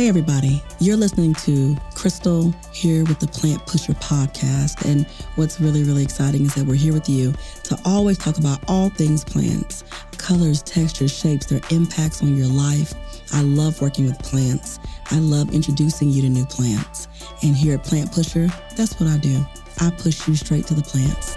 Hey, everybody. You're listening to Crystal here with the Plant Pusher podcast. And what's really, really exciting is that we're here with you to always talk about all things plants colors, textures, shapes, their impacts on your life. I love working with plants. I love introducing you to new plants. And here at Plant Pusher, that's what I do. I push you straight to the plants.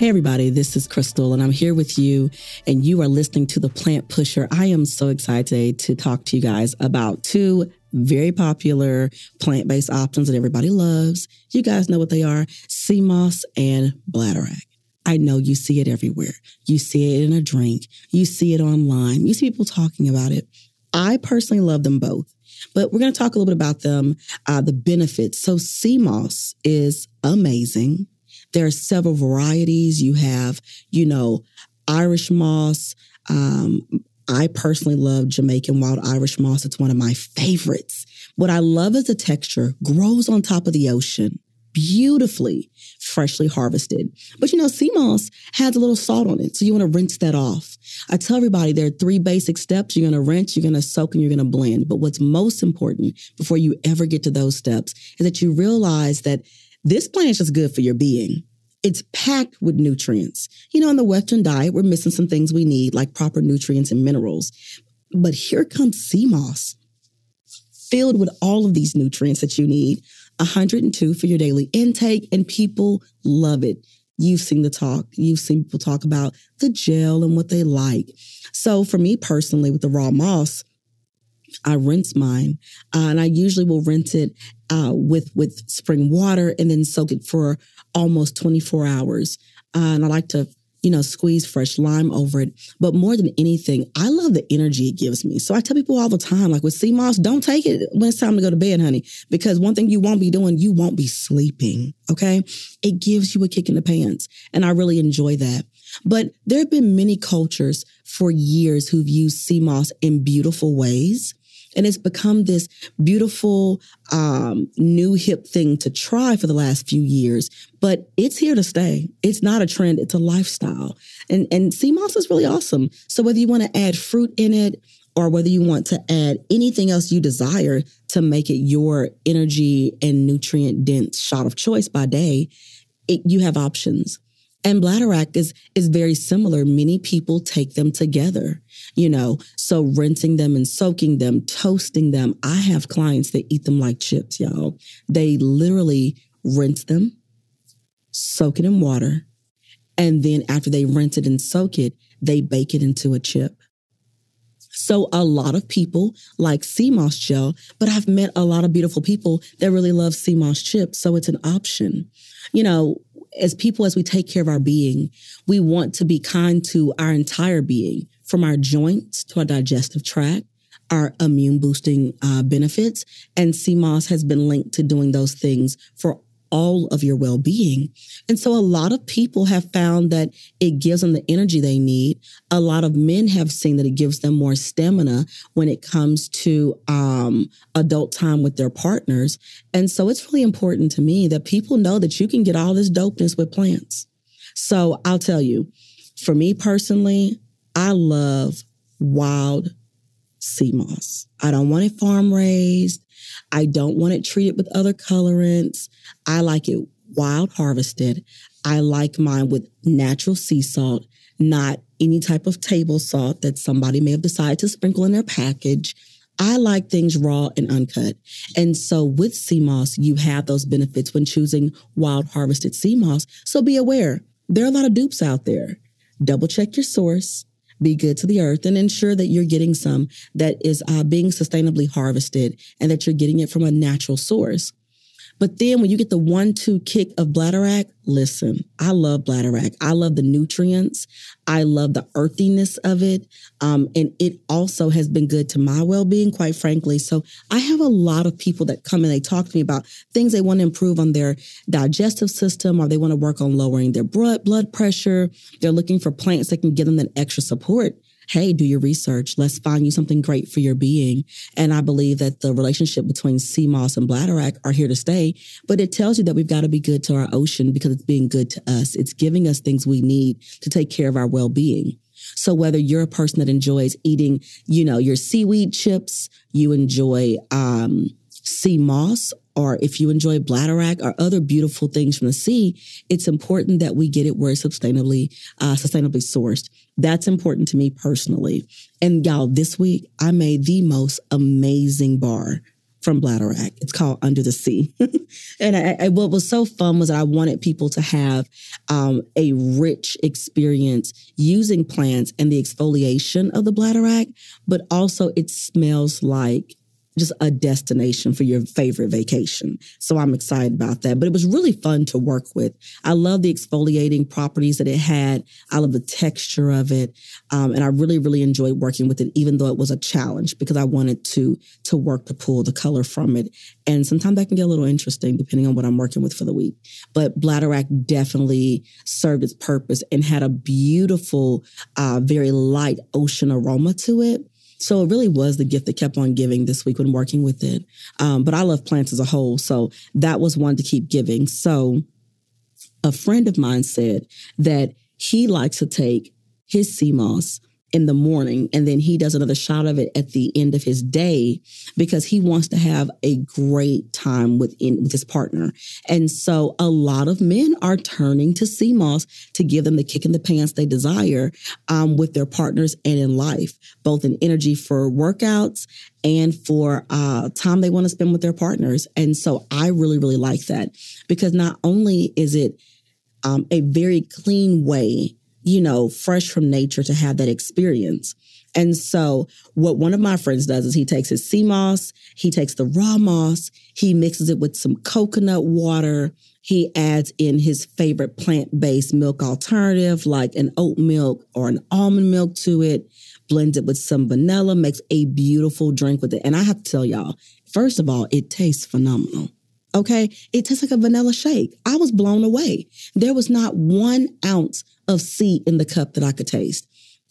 Hey, everybody, this is Crystal, and I'm here with you, and you are listening to The Plant Pusher. I am so excited to talk to you guys about two very popular plant based options that everybody loves. You guys know what they are sea moss and bladderwrack. I know you see it everywhere. You see it in a drink, you see it online, you see people talking about it. I personally love them both. But we're going to talk a little bit about them, uh, the benefits. So, sea moss is amazing. There are several varieties. You have, you know, Irish moss. Um, I personally love Jamaican wild Irish moss. It's one of my favorites. What I love is the texture, grows on top of the ocean, beautifully freshly harvested. But you know, sea moss has a little salt on it. So you want to rinse that off. I tell everybody there are three basic steps. You're going to rinse, you're going to soak, and you're going to blend. But what's most important before you ever get to those steps is that you realize that this plant is just good for your being. It's packed with nutrients. You know, in the Western diet, we're missing some things we need, like proper nutrients and minerals. But here comes sea moss, filled with all of these nutrients that you need, 102 for your daily intake, and people love it. You've seen the talk. You've seen people talk about the gel and what they like. So for me personally, with the raw moss, I rinse mine, uh, and I usually will rinse it uh, with with spring water and then soak it for almost 24 hours. Uh, and I like to, you know, squeeze fresh lime over it. But more than anything, I love the energy it gives me. So I tell people all the time, like with sea moss, don't take it when it's time to go to bed, honey, because one thing you won't be doing, you won't be sleeping. Okay. It gives you a kick in the pants. And I really enjoy that. But there have been many cultures for years who've used sea moss in beautiful ways. And it's become this beautiful, um, new hip thing to try for the last few years, but it's here to stay. It's not a trend. It's a lifestyle. And, and sea moss is really awesome. So whether you want to add fruit in it or whether you want to add anything else you desire to make it your energy and nutrient dense shot of choice by day, it, you have options. And bladderwrack is, is very similar. Many people take them together, you know, so rinsing them and soaking them, toasting them. I have clients that eat them like chips, y'all. They literally rinse them, soak it in water, and then after they rinse it and soak it, they bake it into a chip. So a lot of people like sea moss gel, but I've met a lot of beautiful people that really love sea moss chips. So it's an option. You know, as people, as we take care of our being, we want to be kind to our entire being, from our joints to our digestive tract, our immune boosting uh, benefits. And moss has been linked to doing those things for all of your well being. And so a lot of people have found that it gives them the energy they need. A lot of men have seen that it gives them more stamina when it comes to um, adult time with their partners. And so it's really important to me that people know that you can get all this dopeness with plants. So I'll tell you, for me personally, I love wild sea moss. I don't want it farm raised. I don't want it treated with other colorants. I like it wild harvested. I like mine with natural sea salt, not any type of table salt that somebody may have decided to sprinkle in their package. I like things raw and uncut. And so with sea moss, you have those benefits when choosing wild harvested sea moss. So be aware, there are a lot of dupes out there. Double check your source be good to the earth and ensure that you're getting some that is uh, being sustainably harvested and that you're getting it from a natural source. But then when you get the one two kick of bladderwrack, listen, I love bladderwrack. I love the nutrients. I love the earthiness of it. Um, and it also has been good to my well being, quite frankly. So I have a lot of people that come and they talk to me about things they want to improve on their digestive system or they want to work on lowering their blood, blood pressure. They're looking for plants that can give them that extra support hey, do your research. Let's find you something great for your being. And I believe that the relationship between sea moss and bladderwrack are here to stay. But it tells you that we've got to be good to our ocean because it's being good to us. It's giving us things we need to take care of our well being. So whether you're a person that enjoys eating, you know, your seaweed chips, you enjoy um, sea moss, or if you enjoy bladderwrack or other beautiful things from the sea, it's important that we get it where it's sustainably, uh, sustainably sourced. That's important to me personally. And y'all, this week I made the most amazing bar from Bladderwrack. It's called Under the Sea. and I, I, what was so fun was that I wanted people to have um, a rich experience using plants and the exfoliation of the Bladderwrack, but also it smells like just a destination for your favorite vacation. So I'm excited about that. But it was really fun to work with. I love the exfoliating properties that it had. I love the texture of it. Um, and I really, really enjoyed working with it, even though it was a challenge because I wanted to, to work to pull the color from it. And sometimes that can get a little interesting depending on what I'm working with for the week. But Bladderwrack definitely served its purpose and had a beautiful, uh, very light ocean aroma to it so it really was the gift that kept on giving this week when working with it. Um, but I love plants as a whole. So that was one to keep giving. So a friend of mine said that he likes to take his sea moss in the morning and then he does another shot of it at the end of his day because he wants to have a great time with in, with his partner. And so a lot of men are turning to moss to give them the kick in the pants they desire um, with their partners and in life, both in energy for workouts and for uh, time they want to spend with their partners. And so I really, really like that because not only is it um, a very clean way you know, fresh from nature to have that experience. And so what one of my friends does is he takes his sea moss, he takes the raw moss, he mixes it with some coconut water. He adds in his favorite plant-based milk alternative like an oat milk or an almond milk to it, blends it with some vanilla, makes a beautiful drink with it. And I have to tell y'all, first of all, it tastes phenomenal. Okay. It tastes like a vanilla shake. I was blown away. There was not one ounce of sea in the cup that I could taste.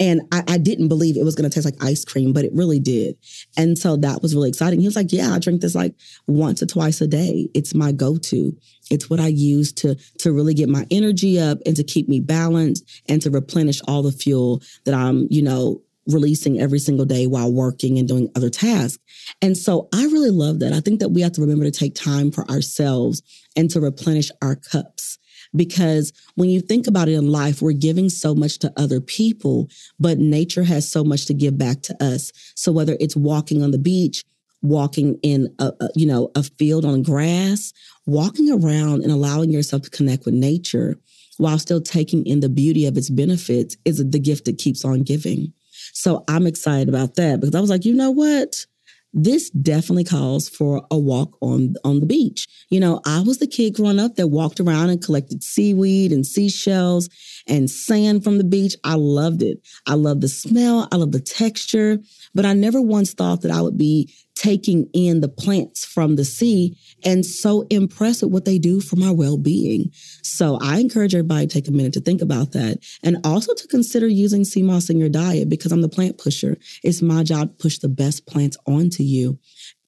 And I, I didn't believe it was going to taste like ice cream, but it really did. And so that was really exciting. He was like, yeah, I drink this like once or twice a day. It's my go-to. It's what I use to, to really get my energy up and to keep me balanced and to replenish all the fuel that I'm, you know, releasing every single day while working and doing other tasks. And so I really love that. I think that we have to remember to take time for ourselves and to replenish our cups because when you think about it in life, we're giving so much to other people, but nature has so much to give back to us. So whether it's walking on the beach, walking in a, a, you know a field on grass walking around and allowing yourself to connect with nature while still taking in the beauty of its benefits is the gift that keeps on giving so i'm excited about that because i was like you know what this definitely calls for a walk on on the beach. You know, I was the kid growing up that walked around and collected seaweed and seashells and sand from the beach. I loved it. I love the smell. I love the texture, but I never once thought that I would be taking in the plants from the sea and so impressed with what they do for my well-being. So I encourage everybody to take a minute to think about that and also to consider using sea moss in your diet because I'm the plant pusher. It's my job to push the best plants onto you.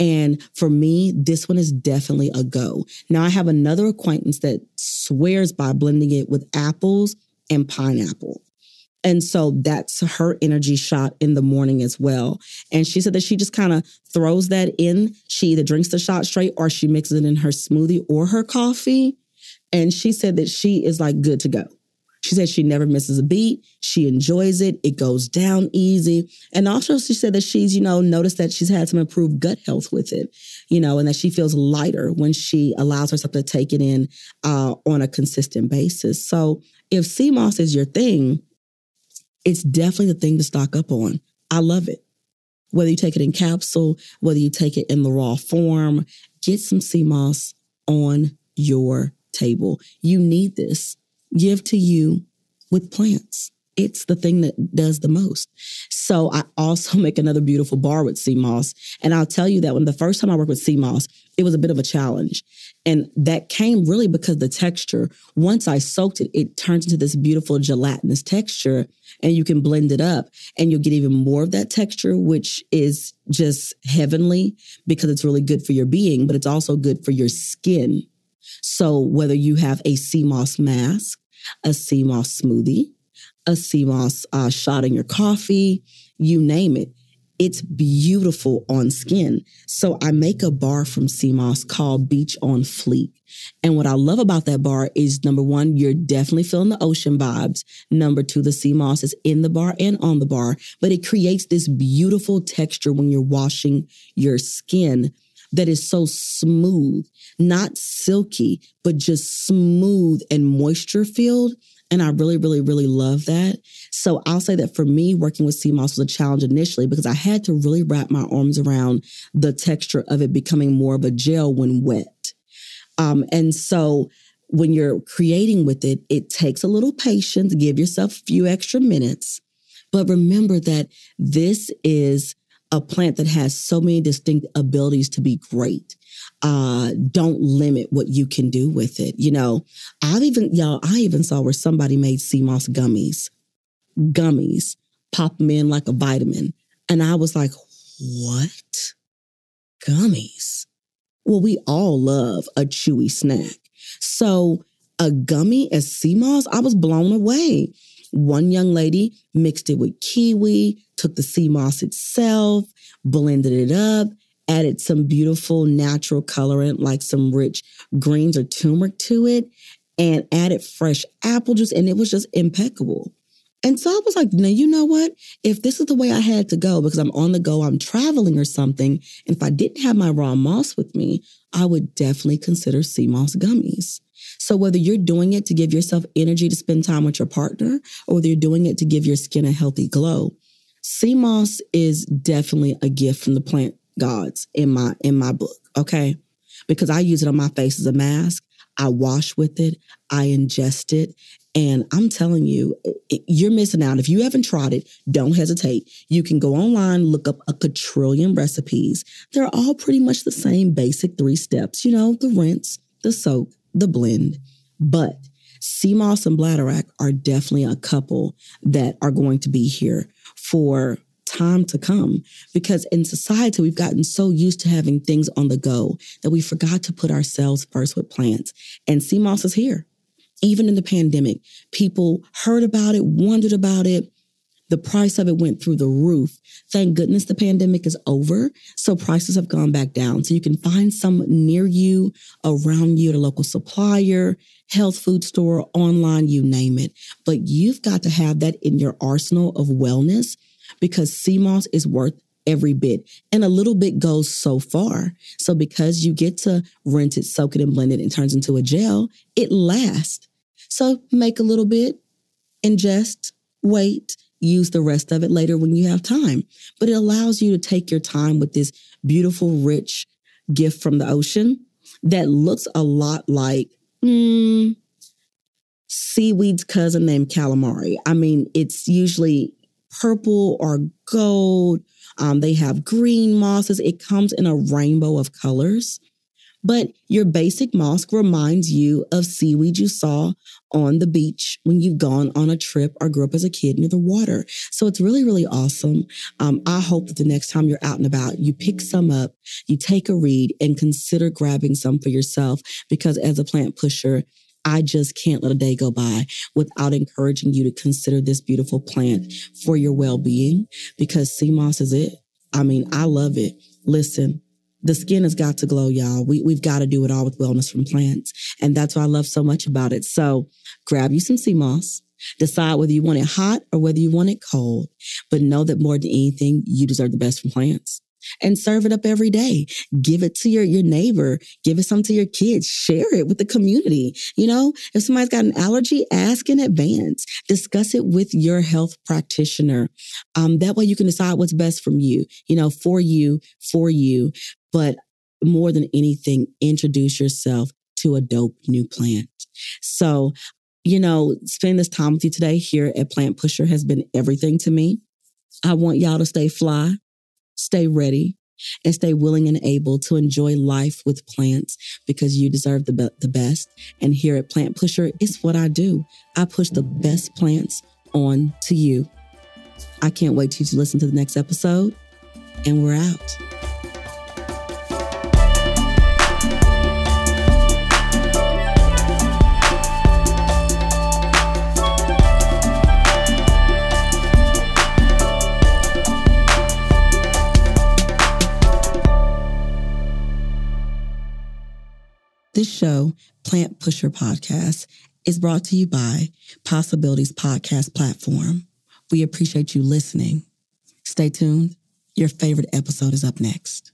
And for me, this one is definitely a go. Now I have another acquaintance that swears by blending it with apples and pineapple. And so that's her energy shot in the morning as well. And she said that she just kind of throws that in. She either drinks the shot straight or she mixes it in her smoothie or her coffee. And she said that she is like good to go. She said she never misses a beat. She enjoys it. It goes down easy. And also she said that she's, you know, noticed that she's had some improved gut health with it, you know, and that she feels lighter when she allows herself to take it in uh, on a consistent basis. So if moss is your thing, it's definitely the thing to stock up on. I love it. Whether you take it in capsule, whether you take it in the raw form, get some sea moss on your table. You need this. Give to you with plants it's the thing that does the most. So I also make another beautiful bar with sea moss. And I'll tell you that when the first time I worked with sea moss, it was a bit of a challenge. And that came really because the texture, once I soaked it, it turns into this beautiful gelatinous texture and you can blend it up and you'll get even more of that texture, which is just heavenly because it's really good for your being, but it's also good for your skin. So whether you have a sea moss mask, a sea moss smoothie, a sea moss uh, shot in your coffee, you name it. It's beautiful on skin. So I make a bar from sea moss called Beach on Fleek. And what I love about that bar is number one, you're definitely feeling the ocean vibes. Number two, the sea moss is in the bar and on the bar, but it creates this beautiful texture when you're washing your skin that is so smooth, not silky, but just smooth and moisture filled. And I really, really, really love that. So I'll say that for me, working with moss was a challenge initially because I had to really wrap my arms around the texture of it becoming more of a gel when wet. Um, and so when you're creating with it, it takes a little patience. Give yourself a few extra minutes. But remember that this is a plant that has so many distinct abilities to be great. Uh, don't limit what you can do with it. You know, I've even, y'all, I even saw where somebody made sea moss gummies, gummies, pop them in like a vitamin. And I was like, what? Gummies? Well, we all love a chewy snack. So a gummy as sea moss, I was blown away. One young lady mixed it with kiwi, took the sea moss itself, blended it up, added some beautiful natural colorant like some rich greens or turmeric to it, and added fresh apple juice, and it was just impeccable. And so I was like, now, you know what? If this is the way I had to go because I'm on the go, I'm traveling or something, and if I didn't have my raw moss with me, I would definitely consider sea moss gummies. So whether you're doing it to give yourself energy to spend time with your partner, or whether you're doing it to give your skin a healthy glow, sea moss is definitely a gift from the plant gods in my in my book. Okay, because I use it on my face as a mask. I wash with it. I ingest it. And I'm telling you, you're missing out. If you haven't tried it, don't hesitate. You can go online, look up a quadrillion recipes. They're all pretty much the same basic three steps, you know, the rinse, the soak, the blend. But sea moss and bladderwrack are definitely a couple that are going to be here for time to come because in society we've gotten so used to having things on the go that we forgot to put ourselves first with plants and sea moss is here even in the pandemic, people heard about it, wondered about it. The price of it went through the roof. Thank goodness the pandemic is over. So prices have gone back down. So you can find some near you, around you at a local supplier, health food store, online, you name it. But you've got to have that in your arsenal of wellness because sea moss is worth every bit. And a little bit goes so far. So because you get to rinse it, soak it, and blend it, and turns into a gel, it lasts. So make a little bit, ingest, wait, use the rest of it later when you have time. But it allows you to take your time with this beautiful, rich gift from the ocean that looks a lot like mm, seaweed's cousin named calamari. I mean, it's usually purple or gold. Um, they have green mosses. It comes in a rainbow of colors. But your basic moss reminds you of seaweed you saw on the beach when you've gone on a trip or grew up as a kid near the water. So it's really, really awesome. Um, I hope that the next time you're out and about, you pick some up, you take a read and consider grabbing some for yourself because as a plant pusher, I just can't let a day go by without encouraging you to consider this beautiful plant for your well-being because sea moss is it. I mean, I love it. Listen, the skin has got to glow, y'all. We, we've got to do it all with wellness from plants. And that's what I love so much about it. So grab you some sea moss, decide whether you want it hot or whether you want it cold, but know that more than anything, you deserve the best from plants and serve it up every day. Give it to your, your neighbor. Give it some to your kids. Share it with the community. You know, if somebody's got an allergy, ask in advance. Discuss it with your health practitioner. Um, that way you can decide what's best from you, you know, for you, for you. But more than anything, introduce yourself to a dope new plant. So, you know, spending this time with you today here at Plant Pusher has been everything to me. I want y'all to stay fly stay ready, and stay willing and able to enjoy life with plants because you deserve the, be- the best. And here at Plant Pusher, it's what I do. I push the best plants on to you. I can't wait you listen to the next episode, and we're out. This show, Plant Pusher Podcast, is brought to you by Possibilities Podcast Platform. We appreciate you listening. Stay tuned. Your favorite episode is up next.